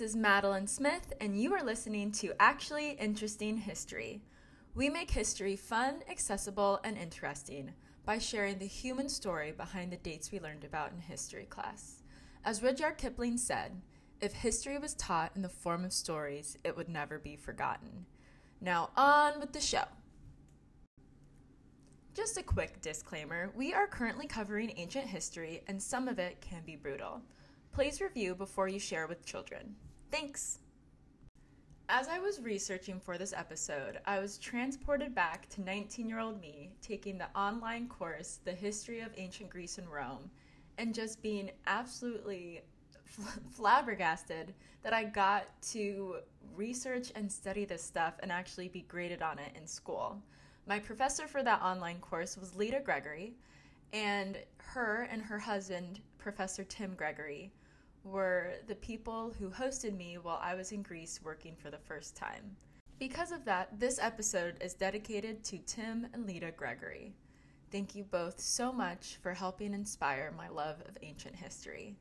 This is Madeline Smith, and you are listening to Actually Interesting History. We make history fun, accessible, and interesting by sharing the human story behind the dates we learned about in history class. As Rudyard Kipling said, if history was taught in the form of stories, it would never be forgotten. Now, on with the show. Just a quick disclaimer we are currently covering ancient history, and some of it can be brutal. Please review before you share with children. Thanks! As I was researching for this episode, I was transported back to 19 year old me taking the online course, The History of Ancient Greece and Rome, and just being absolutely flabbergasted that I got to research and study this stuff and actually be graded on it in school. My professor for that online course was Leda Gregory, and her and her husband, Professor Tim Gregory, were the people who hosted me while I was in Greece working for the first time. Because of that, this episode is dedicated to Tim and Leda Gregory. Thank you both so much for helping inspire my love of ancient history.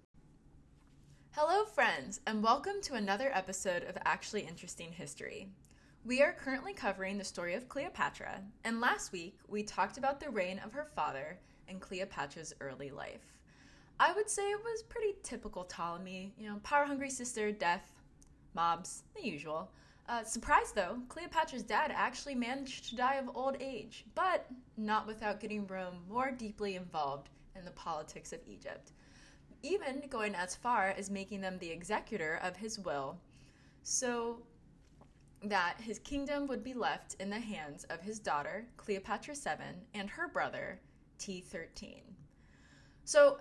Hello, friends, and welcome to another episode of Actually Interesting History. We are currently covering the story of Cleopatra, and last week we talked about the reign of her father and Cleopatra's early life. I would say it was pretty typical Ptolemy. You know, power hungry sister, death, mobs, the usual. Uh, surprise though, Cleopatra's dad actually managed to die of old age, but not without getting Rome more deeply involved in the politics of Egypt, even going as far as making them the executor of his will, so that his kingdom would be left in the hands of his daughter, Cleopatra VII, and her brother, T13. So,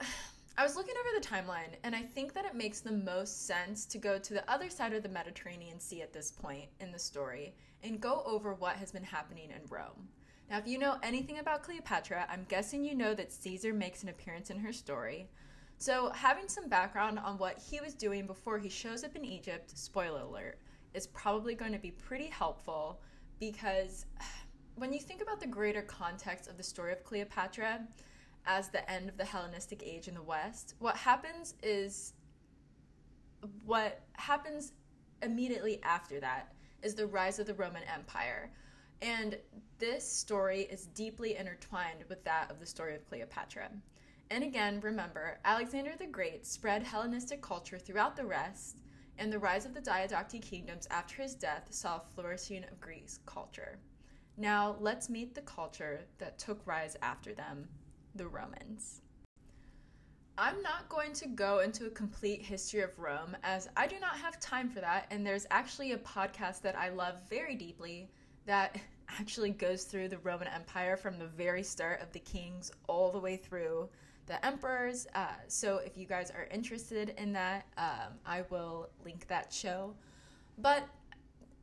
I was looking over the timeline, and I think that it makes the most sense to go to the other side of the Mediterranean Sea at this point in the story and go over what has been happening in Rome. Now, if you know anything about Cleopatra, I'm guessing you know that Caesar makes an appearance in her story. So, having some background on what he was doing before he shows up in Egypt, spoiler alert, is probably going to be pretty helpful because when you think about the greater context of the story of Cleopatra, as the end of the Hellenistic age in the West, what happens is what happens immediately after that is the rise of the Roman Empire. And this story is deeply intertwined with that of the story of Cleopatra. And again, remember, Alexander the Great spread Hellenistic culture throughout the rest, and the rise of the Diadochi kingdoms after his death saw a flourishing of Greece culture. Now, let's meet the culture that took rise after them the Romans. I'm not going to go into a complete history of Rome as I do not have time for that, and there's actually a podcast that I love very deeply that actually goes through the Roman Empire from the very start of the kings all the way through the emperors. Uh, so if you guys are interested in that, um, I will link that show. But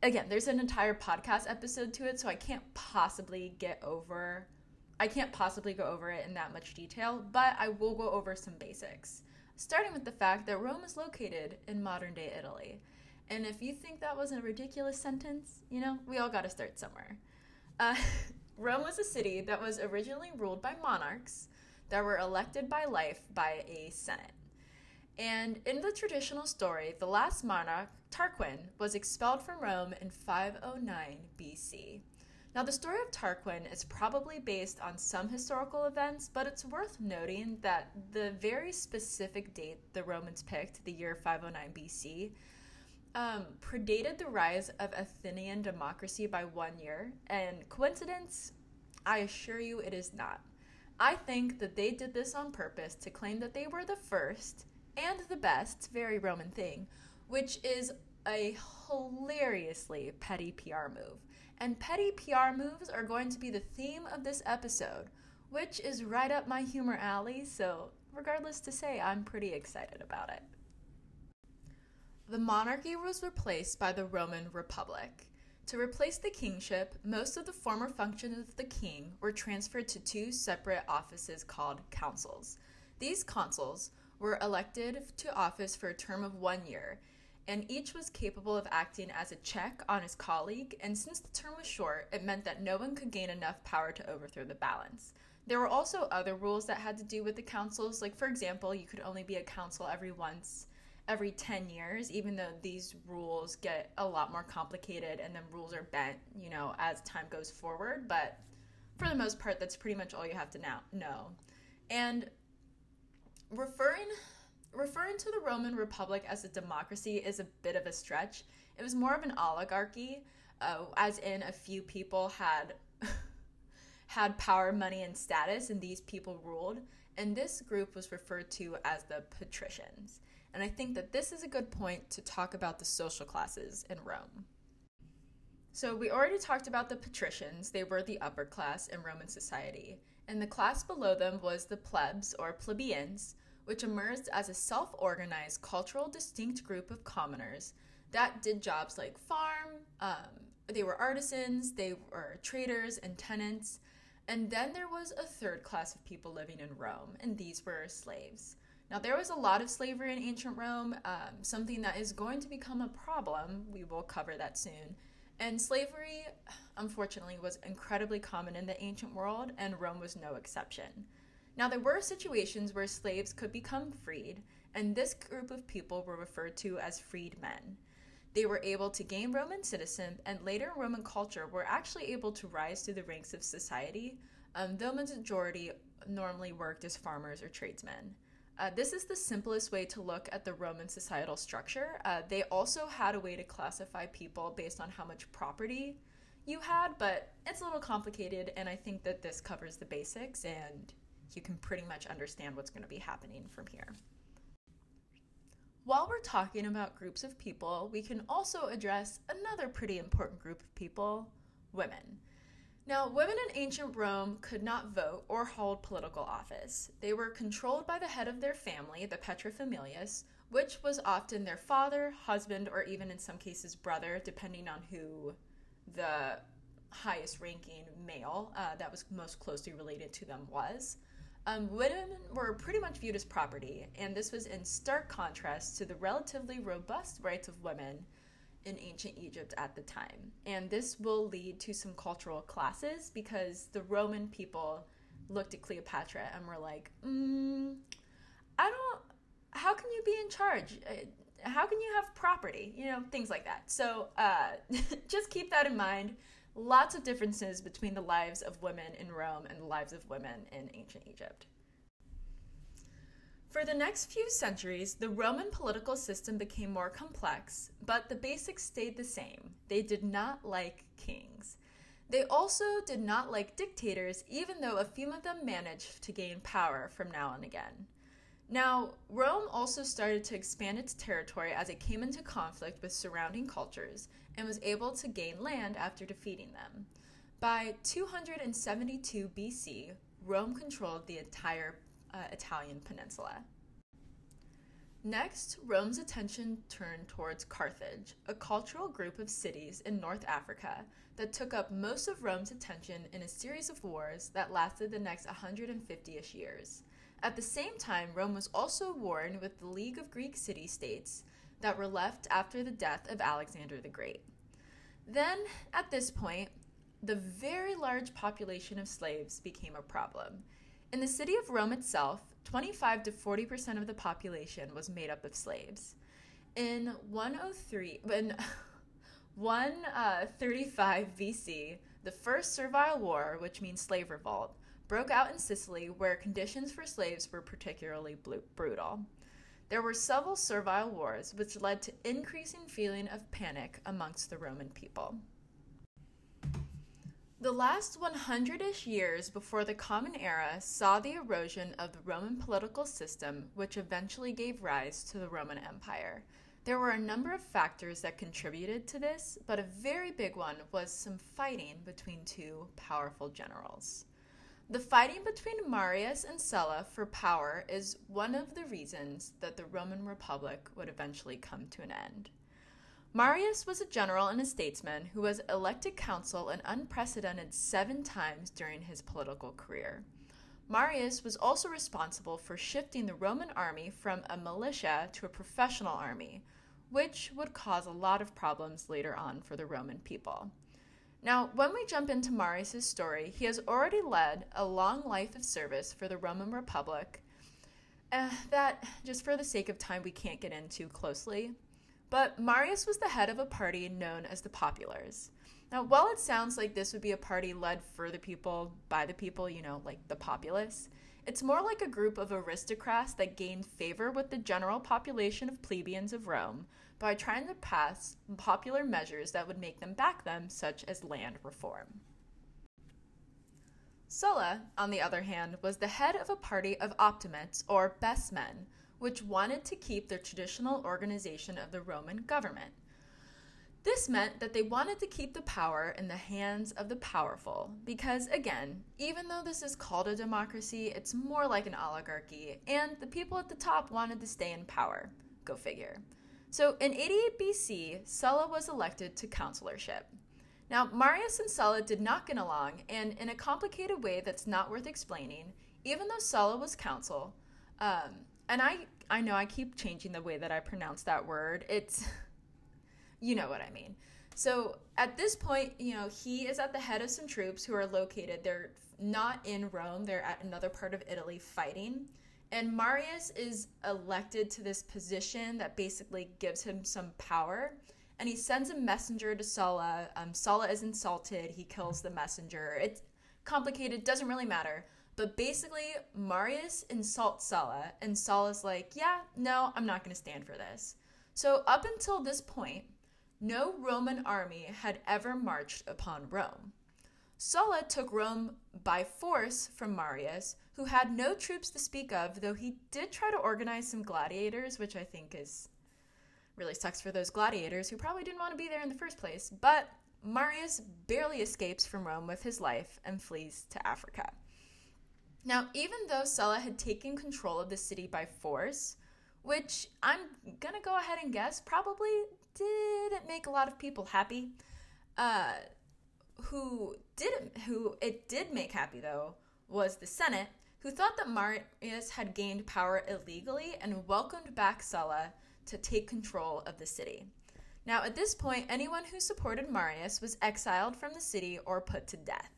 again, there's an entire podcast episode to it, so I can't possibly get over I can't possibly go over it in that much detail, but I will go over some basics. Starting with the fact that Rome is located in modern day Italy. And if you think that was a ridiculous sentence, you know, we all got to start somewhere. Uh, Rome was a city that was originally ruled by monarchs that were elected by life by a senate. And in the traditional story, the last monarch, Tarquin, was expelled from Rome in 509 BC. Now, the story of Tarquin is probably based on some historical events, but it's worth noting that the very specific date the Romans picked, the year 509 BC, um, predated the rise of Athenian democracy by one year. And coincidence? I assure you it is not. I think that they did this on purpose to claim that they were the first and the best, very Roman thing, which is a hilariously petty PR move. And petty PR moves are going to be the theme of this episode, which is right up my humor alley, so regardless to say, I'm pretty excited about it. The monarchy was replaced by the Roman Republic. To replace the kingship, most of the former functions of the king were transferred to two separate offices called councils. These consuls were elected to office for a term of one year and each was capable of acting as a check on his colleague, and since the term was short, it meant that no one could gain enough power to overthrow the balance. There were also other rules that had to do with the councils, like, for example, you could only be a council every once every 10 years, even though these rules get a lot more complicated and then rules are bent, you know, as time goes forward. But for the most part, that's pretty much all you have to now know. And referring referring to the Roman Republic as a democracy is a bit of a stretch. It was more of an oligarchy, uh, as in a few people had had power, money, and status, and these people ruled. And this group was referred to as the patricians. And I think that this is a good point to talk about the social classes in Rome. So, we already talked about the patricians, they were the upper class in Roman society. And the class below them was the plebs or plebeians, which emerged as a self organized, cultural, distinct group of commoners that did jobs like farm, um, they were artisans, they were traders and tenants. And then there was a third class of people living in Rome, and these were slaves. Now, there was a lot of slavery in ancient Rome, um, something that is going to become a problem. We will cover that soon. And slavery, unfortunately, was incredibly common in the ancient world, and Rome was no exception. Now, there were situations where slaves could become freed, and this group of people were referred to as freedmen. They were able to gain Roman citizenship, and later in Roman culture were actually able to rise through the ranks of society, um, though the majority normally worked as farmers or tradesmen. Uh, this is the simplest way to look at the Roman societal structure. Uh, they also had a way to classify people based on how much property you had, but it's a little complicated, and I think that this covers the basics, and you can pretty much understand what's going to be happening from here. While we're talking about groups of people, we can also address another pretty important group of people women. Now, women in ancient Rome could not vote or hold political office. They were controlled by the head of their family, the paterfamilias, which was often their father, husband, or even in some cases brother, depending on who the highest ranking male uh, that was most closely related to them was. Um, women were pretty much viewed as property, and this was in stark contrast to the relatively robust rights of women in ancient Egypt at the time. And this will lead to some cultural classes because the Roman people looked at Cleopatra and were like, mm, I don't, how can you be in charge? Uh, how can you have property? You know, things like that. So uh, just keep that in mind. Lots of differences between the lives of women in Rome and the lives of women in ancient Egypt. For the next few centuries, the Roman political system became more complex, but the basics stayed the same. They did not like kings. They also did not like dictators, even though a few of them managed to gain power from now and again. Now, Rome also started to expand its territory as it came into conflict with surrounding cultures and was able to gain land after defeating them. By 272 BC, Rome controlled the entire uh, Italian peninsula. Next, Rome's attention turned towards Carthage, a cultural group of cities in North Africa that took up most of Rome's attention in a series of wars that lasted the next 150 ish years. At the same time, Rome was also warring with the League of Greek city states that were left after the death of Alexander the Great. Then, at this point, the very large population of slaves became a problem in the city of Rome itself, 25 to 40% of the population was made up of slaves. In 103, in 135 uh, BC, the first servile war, which means slave revolt, broke out in Sicily where conditions for slaves were particularly brutal. There were several servile wars, which led to increasing feeling of panic amongst the Roman people. The last 100 ish years before the Common Era saw the erosion of the Roman political system, which eventually gave rise to the Roman Empire. There were a number of factors that contributed to this, but a very big one was some fighting between two powerful generals. The fighting between Marius and Sulla for power is one of the reasons that the Roman Republic would eventually come to an end. Marius was a general and a statesman who was elected consul an unprecedented seven times during his political career. Marius was also responsible for shifting the Roman army from a militia to a professional army, which would cause a lot of problems later on for the Roman people. Now, when we jump into Marius' story, he has already led a long life of service for the Roman Republic uh, that, just for the sake of time, we can't get into closely. But Marius was the head of a party known as the Populars. Now, while it sounds like this would be a party led for the people, by the people, you know, like the populace, it's more like a group of aristocrats that gained favor with the general population of plebeians of Rome by trying to pass popular measures that would make them back them, such as land reform. Sulla, on the other hand, was the head of a party of optimates, or best men, which wanted to keep their traditional organization of the Roman government. This meant that they wanted to keep the power in the hands of the powerful, because again, even though this is called a democracy, it's more like an oligarchy, and the people at the top wanted to stay in power. Go figure. So in 88 BC, Sulla was elected to consulship. Now, Marius and Sulla did not get along, and in a complicated way that's not worth explaining, even though Sulla was consul, um, and I, I know I keep changing the way that I pronounce that word, it's you know what I mean. So at this point, you know, he is at the head of some troops who are located. They're not in Rome, they're at another part of Italy fighting. And Marius is elected to this position that basically gives him some power. And he sends a messenger to Sulla. Um, Sulla is insulted. He kills the messenger. It's complicated, doesn't really matter. But basically, Marius insults Sulla, and Sulla's like, yeah, no, I'm not going to stand for this. So, up until this point, no Roman army had ever marched upon Rome. Sulla took Rome by force from Marius, who had no troops to speak of, though he did try to organize some gladiators, which I think is really sucks for those gladiators who probably didn't want to be there in the first place. But Marius barely escapes from Rome with his life and flees to Africa. Now, even though Sulla had taken control of the city by force, which I'm gonna go ahead and guess probably didn't make a lot of people happy. Uh, who didn't, who it did make happy though, was the Senate, who thought that Marius had gained power illegally and welcomed back Sulla to take control of the city. Now, at this point, anyone who supported Marius was exiled from the city or put to death.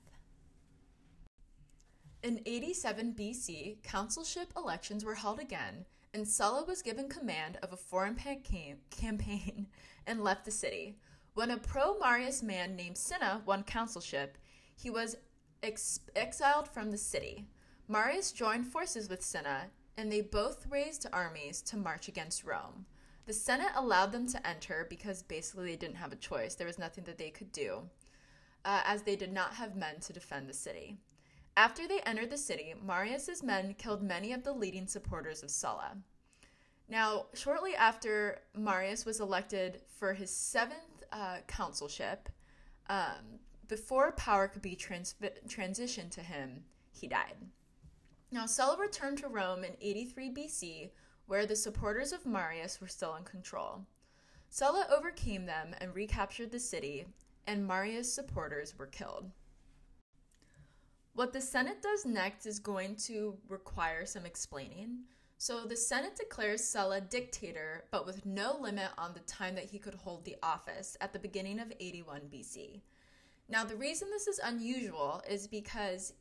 In 87 BC, consulship elections were held again, and Sulla was given command of a foreign campaign and left the city. When a pro Marius man named Cinna won consulship, he was ex- exiled from the city. Marius joined forces with Cinna, and they both raised armies to march against Rome. The Senate allowed them to enter because basically they didn't have a choice. There was nothing that they could do, uh, as they did not have men to defend the city. After they entered the city, Marius's men killed many of the leading supporters of Sulla. Now, shortly after Marius was elected for his seventh uh, consulship, um, before power could be trans- transitioned to him, he died. Now, Sulla returned to Rome in 83 BC, where the supporters of Marius were still in control. Sulla overcame them and recaptured the city, and Marius' supporters were killed. What the Senate does next is going to require some explaining. So the Senate declares Sulla dictator, but with no limit on the time that he could hold the office at the beginning of 81 BC. Now, the reason this is unusual is because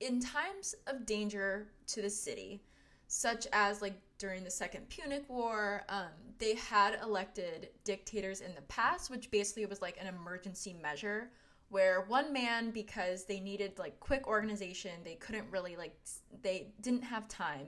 in times of danger to the city, such as like during the Second Punic War, um, they had elected dictators in the past, which basically was like an emergency measure where one man because they needed like quick organization they couldn't really like they didn't have time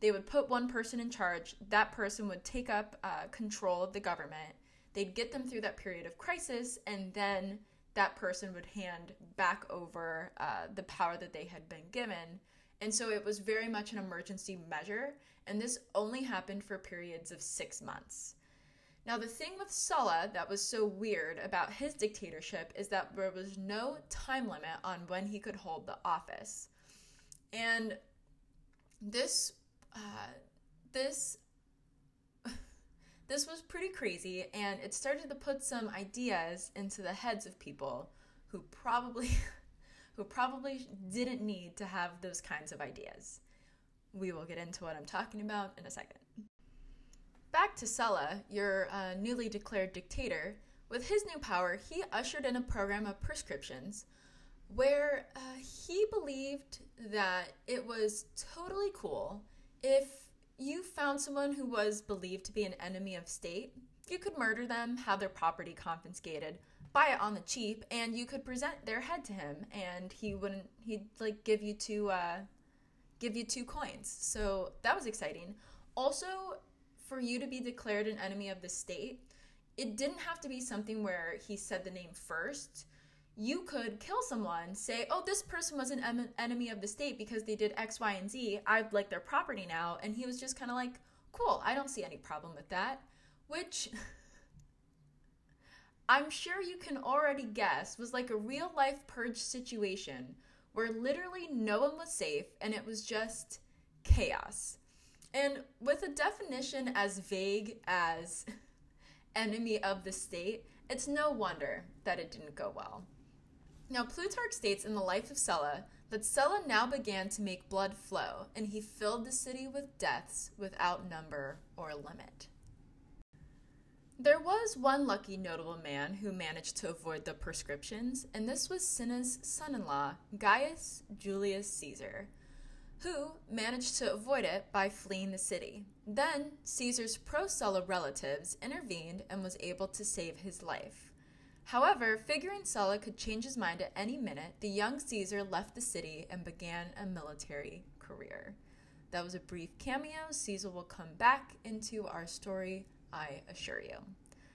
they would put one person in charge that person would take up uh, control of the government they'd get them through that period of crisis and then that person would hand back over uh, the power that they had been given and so it was very much an emergency measure and this only happened for periods of six months now, the thing with Sulla that was so weird about his dictatorship is that there was no time limit on when he could hold the office. And this, uh, this, this was pretty crazy, and it started to put some ideas into the heads of people who probably, who probably didn't need to have those kinds of ideas. We will get into what I'm talking about in a second. Back to Sulla, your uh, newly declared dictator, with his new power, he ushered in a program of prescriptions where uh, he believed that it was totally cool if you found someone who was believed to be an enemy of state, you could murder them, have their property confiscated, buy it on the cheap, and you could present their head to him, and he wouldn't. He'd like give you two, uh, give you two coins. So that was exciting. Also, for you to be declared an enemy of the state, it didn't have to be something where he said the name first. You could kill someone, say, "Oh, this person was an em- enemy of the state because they did X, Y, and Z. I'd like their property now," and he was just kind of like, "Cool, I don't see any problem with that." Which I'm sure you can already guess was like a real life purge situation where literally no one was safe and it was just chaos. And with a definition as vague as enemy of the state, it's no wonder that it didn't go well. Now, Plutarch states in the life of Sulla that Sulla now began to make blood flow, and he filled the city with deaths without number or limit. There was one lucky notable man who managed to avoid the prescriptions, and this was Cinna's son in law, Gaius Julius Caesar, who managed to avoid it by fleeing the city. Then, Caesar's pro Sulla relatives intervened and was able to save his life. However, figuring Sulla could change his mind at any minute, the young Caesar left the city and began a military career. That was a brief cameo. Caesar will come back into our story, I assure you.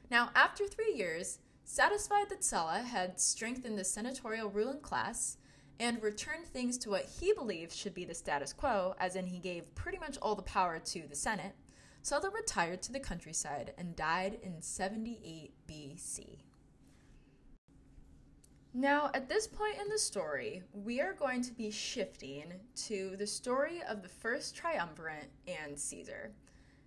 Now, after three years, satisfied that Sulla had strengthened the senatorial ruling class, and returned things to what he believed should be the status quo, as in he gave pretty much all the power to the Senate, Sulla retired to the countryside and died in 78 BC. Now, at this point in the story, we are going to be shifting to the story of the first triumvirate and Caesar.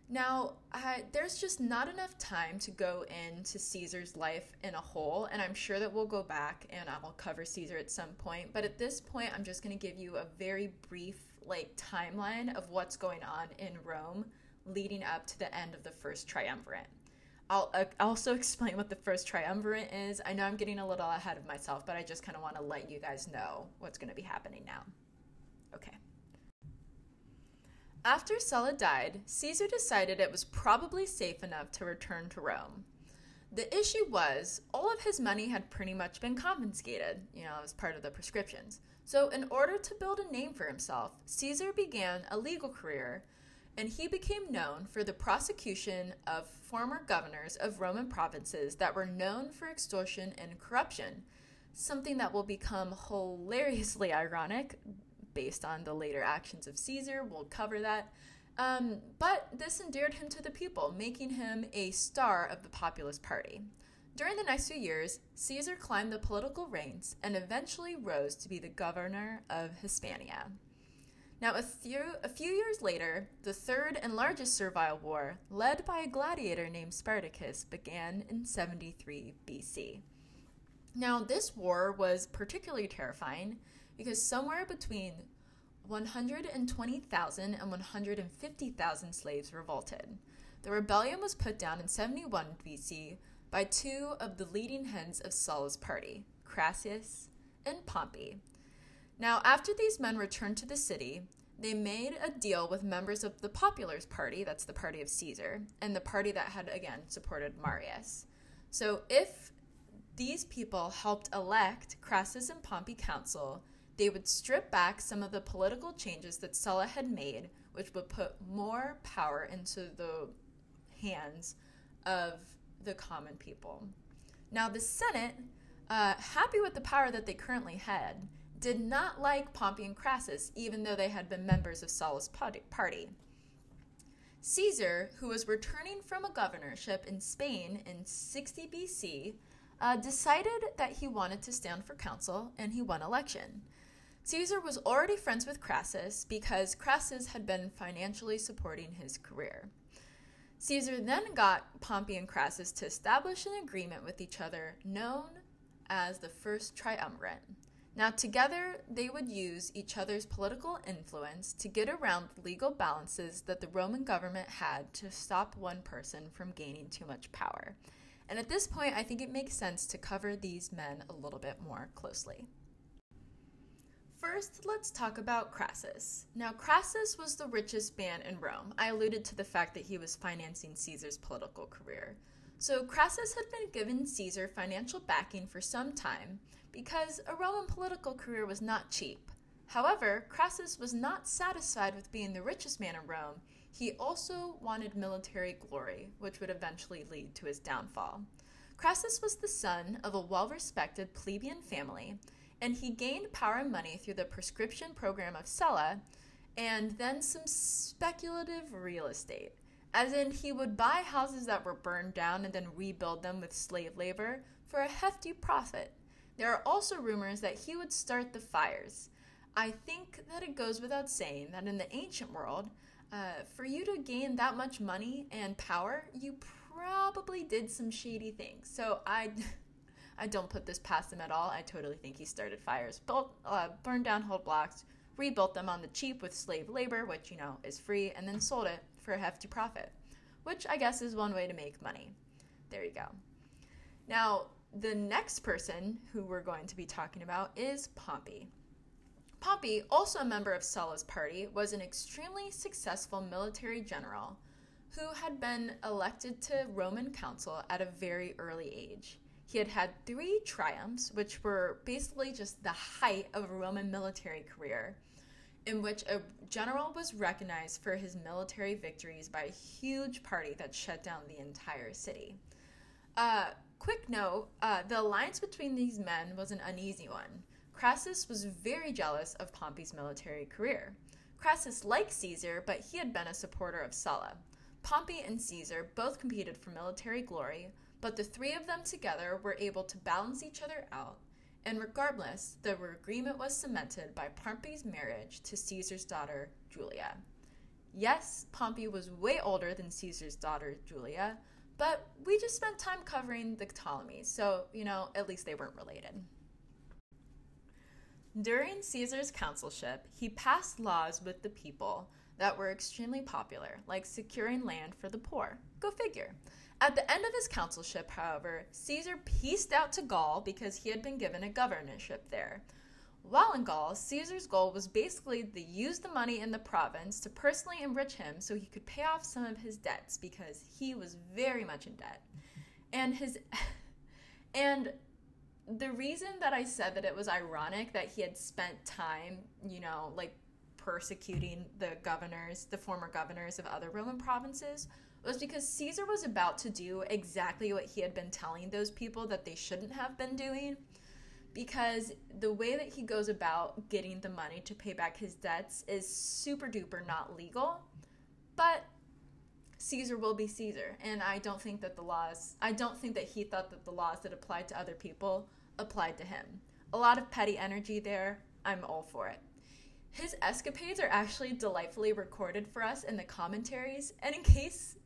Now, I, there's just not enough time to go into Caesar's life in a whole, and I'm sure that we'll go back and I'll cover Caesar at some point. But at this point, I'm just going to give you a very brief like timeline of what's going on in Rome leading up to the end of the first triumvirate. I'll uh, also explain what the first triumvirate is. I know I'm getting a little ahead of myself, but I just kind of want to let you guys know what's going to be happening now. Okay. After Sulla died, Caesar decided it was probably safe enough to return to Rome. The issue was, all of his money had pretty much been confiscated, you know, as part of the prescriptions. So, in order to build a name for himself, Caesar began a legal career, and he became known for the prosecution of former governors of Roman provinces that were known for extortion and corruption, something that will become hilariously ironic based on the later actions of Caesar. We'll cover that. Um, but this endeared him to the people, making him a star of the populist party. During the next few years, Caesar climbed the political ranks and eventually rose to be the governor of Hispania. Now, a few, a few years later, the third and largest servile war, led by a gladiator named Spartacus, began in 73 BC. Now, this war was particularly terrifying because somewhere between 120,000 and 150,000 slaves revolted. The rebellion was put down in 71 BC by two of the leading heads of Sulla's party, Crassus and Pompey. Now, after these men returned to the city, they made a deal with members of the Populars Party, that's the party of Caesar, and the party that had again supported Marius. So, if these people helped elect Crassus and Pompey council, they would strip back some of the political changes that Sulla had made, which would put more power into the hands of the common people. Now, the Senate, uh, happy with the power that they currently had, did not like Pompey and Crassus, even though they had been members of Sulla's party. Caesar, who was returning from a governorship in Spain in 60 BC, uh, decided that he wanted to stand for council and he won election. Caesar was already friends with Crassus because Crassus had been financially supporting his career. Caesar then got Pompey and Crassus to establish an agreement with each other known as the First Triumvirate. Now, together, they would use each other's political influence to get around the legal balances that the Roman government had to stop one person from gaining too much power. And at this point, I think it makes sense to cover these men a little bit more closely. first, let's talk about Crassus. Now, Crassus was the richest man in Rome. I alluded to the fact that he was financing Caesar's political career. So, Crassus had been given Caesar financial backing for some time because a Roman political career was not cheap. However, Crassus was not satisfied with being the richest man in Rome. He also wanted military glory, which would eventually lead to his downfall. Crassus was the son of a well respected plebeian family and he gained power and money through the prescription program of Sulla and then some speculative real estate. As in, he would buy houses that were burned down and then rebuild them with slave labor for a hefty profit. There are also rumors that he would start the fires. I think that it goes without saying that in the ancient world, uh, for you to gain that much money and power, you probably did some shady things. So I. I don't put this past him at all. I totally think he started fires, built, uh, burned down whole blocks, rebuilt them on the cheap with slave labor, which, you know, is free, and then sold it for a hefty profit, which I guess is one way to make money. There you go. Now, the next person who we're going to be talking about is Pompey. Pompey, also a member of Sulla's party, was an extremely successful military general who had been elected to Roman consul at a very early age. He had had three triumphs, which were basically just the height of a Roman military career, in which a general was recognized for his military victories by a huge party that shut down the entire city. Uh, quick note uh, the alliance between these men was an uneasy one. Crassus was very jealous of Pompey's military career. Crassus liked Caesar, but he had been a supporter of Sulla. Pompey and Caesar both competed for military glory, but the three of them together were able to balance each other out, and regardless, the agreement was cemented by Pompey's marriage to Caesar's daughter, Julia. Yes, Pompey was way older than Caesar's daughter, Julia, but we just spent time covering the Ptolemies, so, you know, at least they weren't related. During Caesar's consulship, he passed laws with the people that were extremely popular, like securing land for the poor. Go figure. At the end of his consulship, however, Caesar pieced out to Gaul because he had been given a governorship there. While in Gaul, Caesar's goal was basically to use the money in the province to personally enrich him so he could pay off some of his debts because he was very much in debt. And his and the reason that I said that it was ironic that he had spent time, you know, like persecuting the governors, the former governors of other Roman provinces was because Caesar was about to do exactly what he had been telling those people that they shouldn't have been doing. Because the way that he goes about getting the money to pay back his debts is super duper not legal. But Caesar will be Caesar. And I don't think that the laws, I don't think that he thought that the laws that applied to other people applied to him. A lot of petty energy there. I'm all for it. His escapades are actually delightfully recorded for us in the commentaries. And in case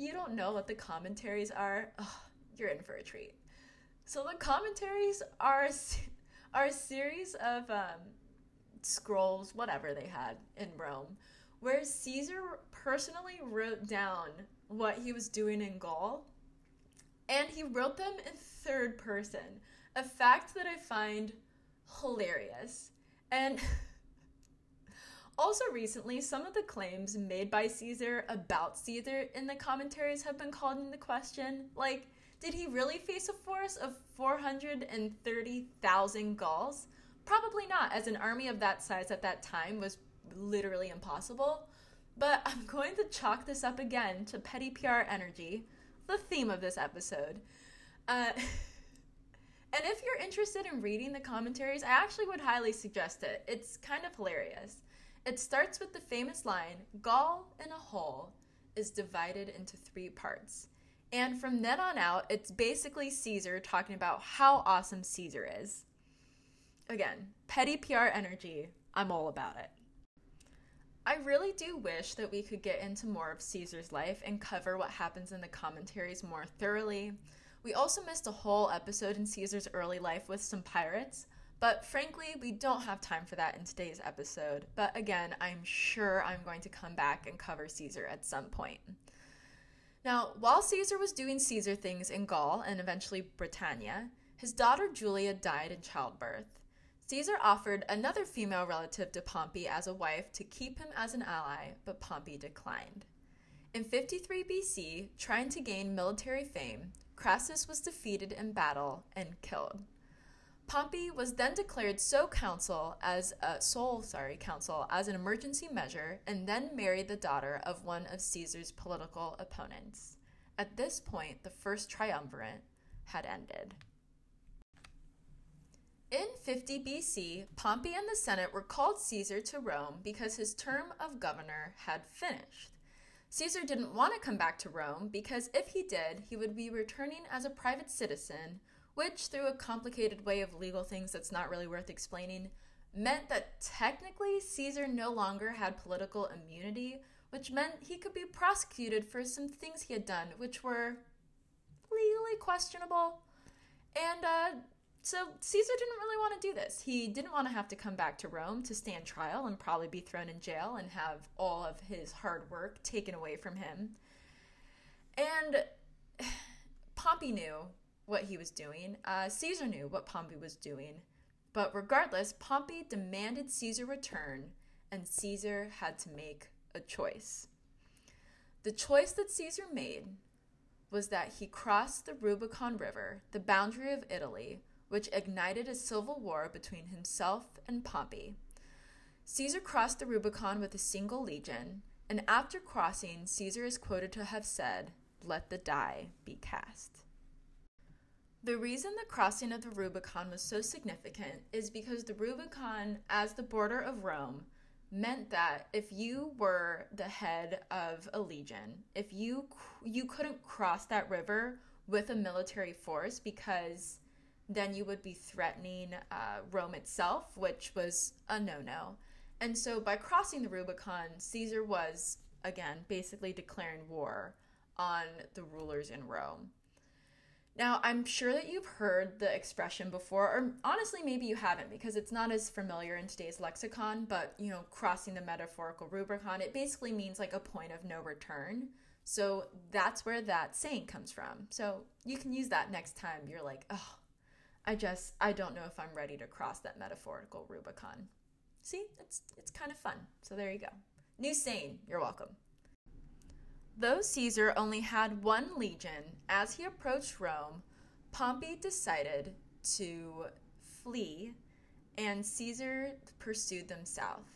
you don't know what the commentaries are, you're in for a treat. So the commentaries are are a series of um, scrolls, whatever they had in Rome, where Caesar personally wrote down what he was doing in Gaul, and he wrote them in third person. A fact that I find hilarious. And Also, recently, some of the claims made by Caesar about Caesar in the commentaries have been called into question. Like, did he really face a force of 430,000 Gauls? Probably not, as an army of that size at that time was literally impossible. But I'm going to chalk this up again to petty PR energy, the theme of this episode. Uh, and if you're interested in reading the commentaries, I actually would highly suggest it. It's kind of hilarious. It starts with the famous line Gaul in a whole is divided into three parts. And from then on out, it's basically Caesar talking about how awesome Caesar is. Again, petty PR energy, I'm all about it. I really do wish that we could get into more of Caesar's life and cover what happens in the commentaries more thoroughly. We also missed a whole episode in Caesar's early life with some pirates, but frankly, we don't have time for that in today's episode. But again, I'm sure I'm going to come back and cover Caesar at some point. Now, while Caesar was doing Caesar things in Gaul and eventually Britannia, his daughter Julia died in childbirth. Caesar offered another female relative to Pompey as a wife to keep him as an ally, but Pompey declined. In 53 BC, trying to gain military fame, Crassus was defeated in battle and killed. Pompey was then declared sole consul as a sole sorry consul as an emergency measure and then married the daughter of one of Caesar's political opponents. At this point, the first triumvirate had ended. In 50 BC, Pompey and the Senate recalled Caesar to Rome because his term of governor had finished. Caesar didn't want to come back to Rome because if he did, he would be returning as a private citizen, which, through a complicated way of legal things that's not really worth explaining, meant that technically Caesar no longer had political immunity, which meant he could be prosecuted for some things he had done, which were legally questionable. And uh, so Caesar didn't really want to do this. He didn't want to have to come back to Rome to stand trial and probably be thrown in jail and have all of his hard work taken away from him. And Pompey knew what he was doing. Uh, Caesar knew what Pompey was doing. But regardless, Pompey demanded Caesar return, and Caesar had to make a choice. The choice that Caesar made was that he crossed the Rubicon River, the boundary of Italy, which ignited a civil war between himself and Pompey. Caesar crossed the Rubicon with a single legion, and after crossing, Caesar is quoted to have said, Let the die be cast. The reason the crossing of the Rubicon was so significant is because the Rubicon, as the border of Rome, meant that if you were the head of a legion, if you you couldn't cross that river with a military force because then you would be threatening uh, Rome itself, which was a no no. And so by crossing the Rubicon, Caesar was, again, basically declaring war on the rulers in Rome. Now, I'm sure that you've heard the expression before, or honestly, maybe you haven't because it's not as familiar in today's lexicon, but you know, crossing the metaphorical Rubicon, it basically means like a point of no return. So that's where that saying comes from. So you can use that next time you're like, oh, I just I don't know if I'm ready to cross that metaphorical Rubicon. See, it's it's kind of fun. So there you go. New saying. You're welcome. Though Caesar only had one legion, as he approached Rome, Pompey decided to flee, and Caesar pursued them south.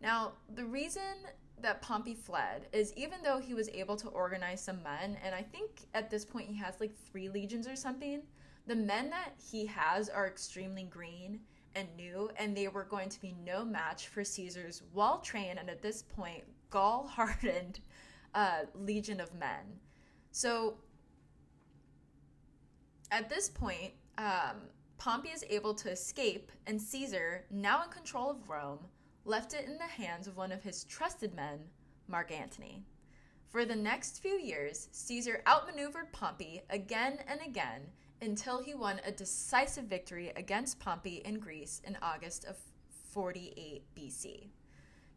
Now, the reason that Pompey fled is even though he was able to organize some men, and I think at this point he has like three legions or something, the men that he has are extremely green and new, and they were going to be no match for Caesar's well trained and at this point Gaul hardened uh, legion of men. So at this point, um, Pompey is able to escape, and Caesar, now in control of Rome, left it in the hands of one of his trusted men, Mark Antony. For the next few years, Caesar outmaneuvered Pompey again and again until he won a decisive victory against Pompey in Greece in August of 48 BC.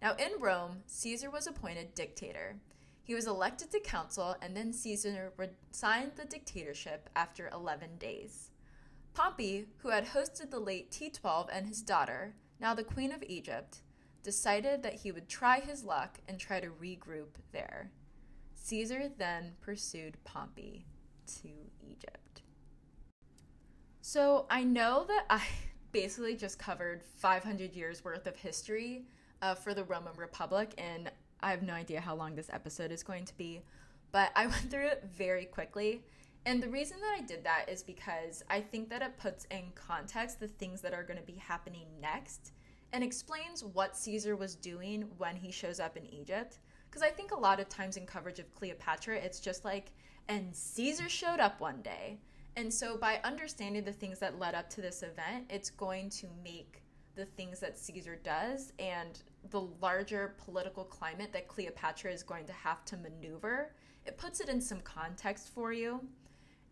Now, in Rome, Caesar was appointed dictator. He was elected to council, and then Caesar resigned the dictatorship after 11 days. Pompey, who had hosted the late T12 and his daughter, now the Queen of Egypt, decided that he would try his luck and try to regroup there. Caesar then pursued Pompey to Egypt. So I know that I basically just covered 500 years worth of history uh, for the Roman Republic, and I have no idea how long this episode is going to be, but I went through it very quickly. And the reason that I did that is because I think that it puts in context the things that are going to be happening next and explains what Caesar was doing when he shows up in Egypt. Because I think a lot of times in coverage of Cleopatra, it's just like, and Caesar showed up one day. And so, by understanding the things that led up to this event, it's going to make the things that Caesar does and the larger political climate that Cleopatra is going to have to maneuver, it puts it in some context for you.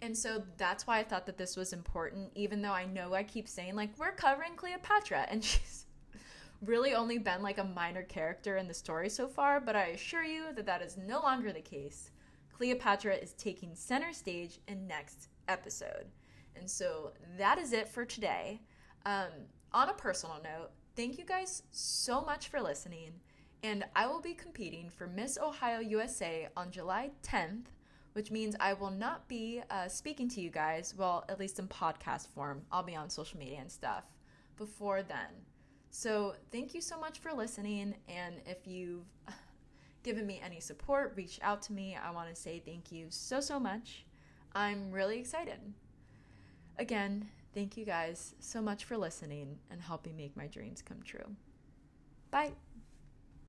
And so that's why I thought that this was important, even though I know I keep saying, like, we're covering Cleopatra, and she's really only been like a minor character in the story so far, but I assure you that that is no longer the case. Cleopatra is taking center stage in next episode. And so that is it for today. Um, On a personal note, thank you guys so much for listening, and I will be competing for Miss Ohio USA on July 10th, which means I will not be uh, speaking to you guys, well, at least in podcast form. I'll be on social media and stuff before then. So, thank you so much for listening, and if you've given me any support, reach out to me, I want to say thank you so, so much. I'm really excited. Again, thank you guys so much for listening and helping make my dreams come true. Bye.